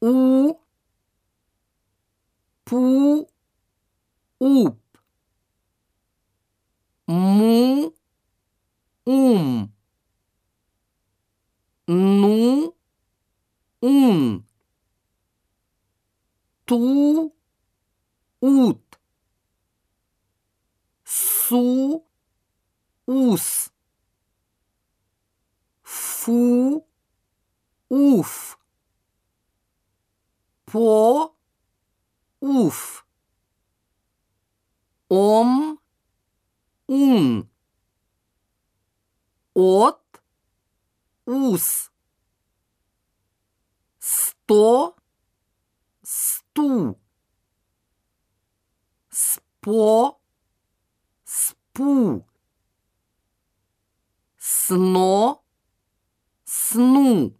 u pu up mu um nu um tu ut su us fu uf по, уф, ом, ун, от, ус, сто, сту, спо, спу, сно, сну.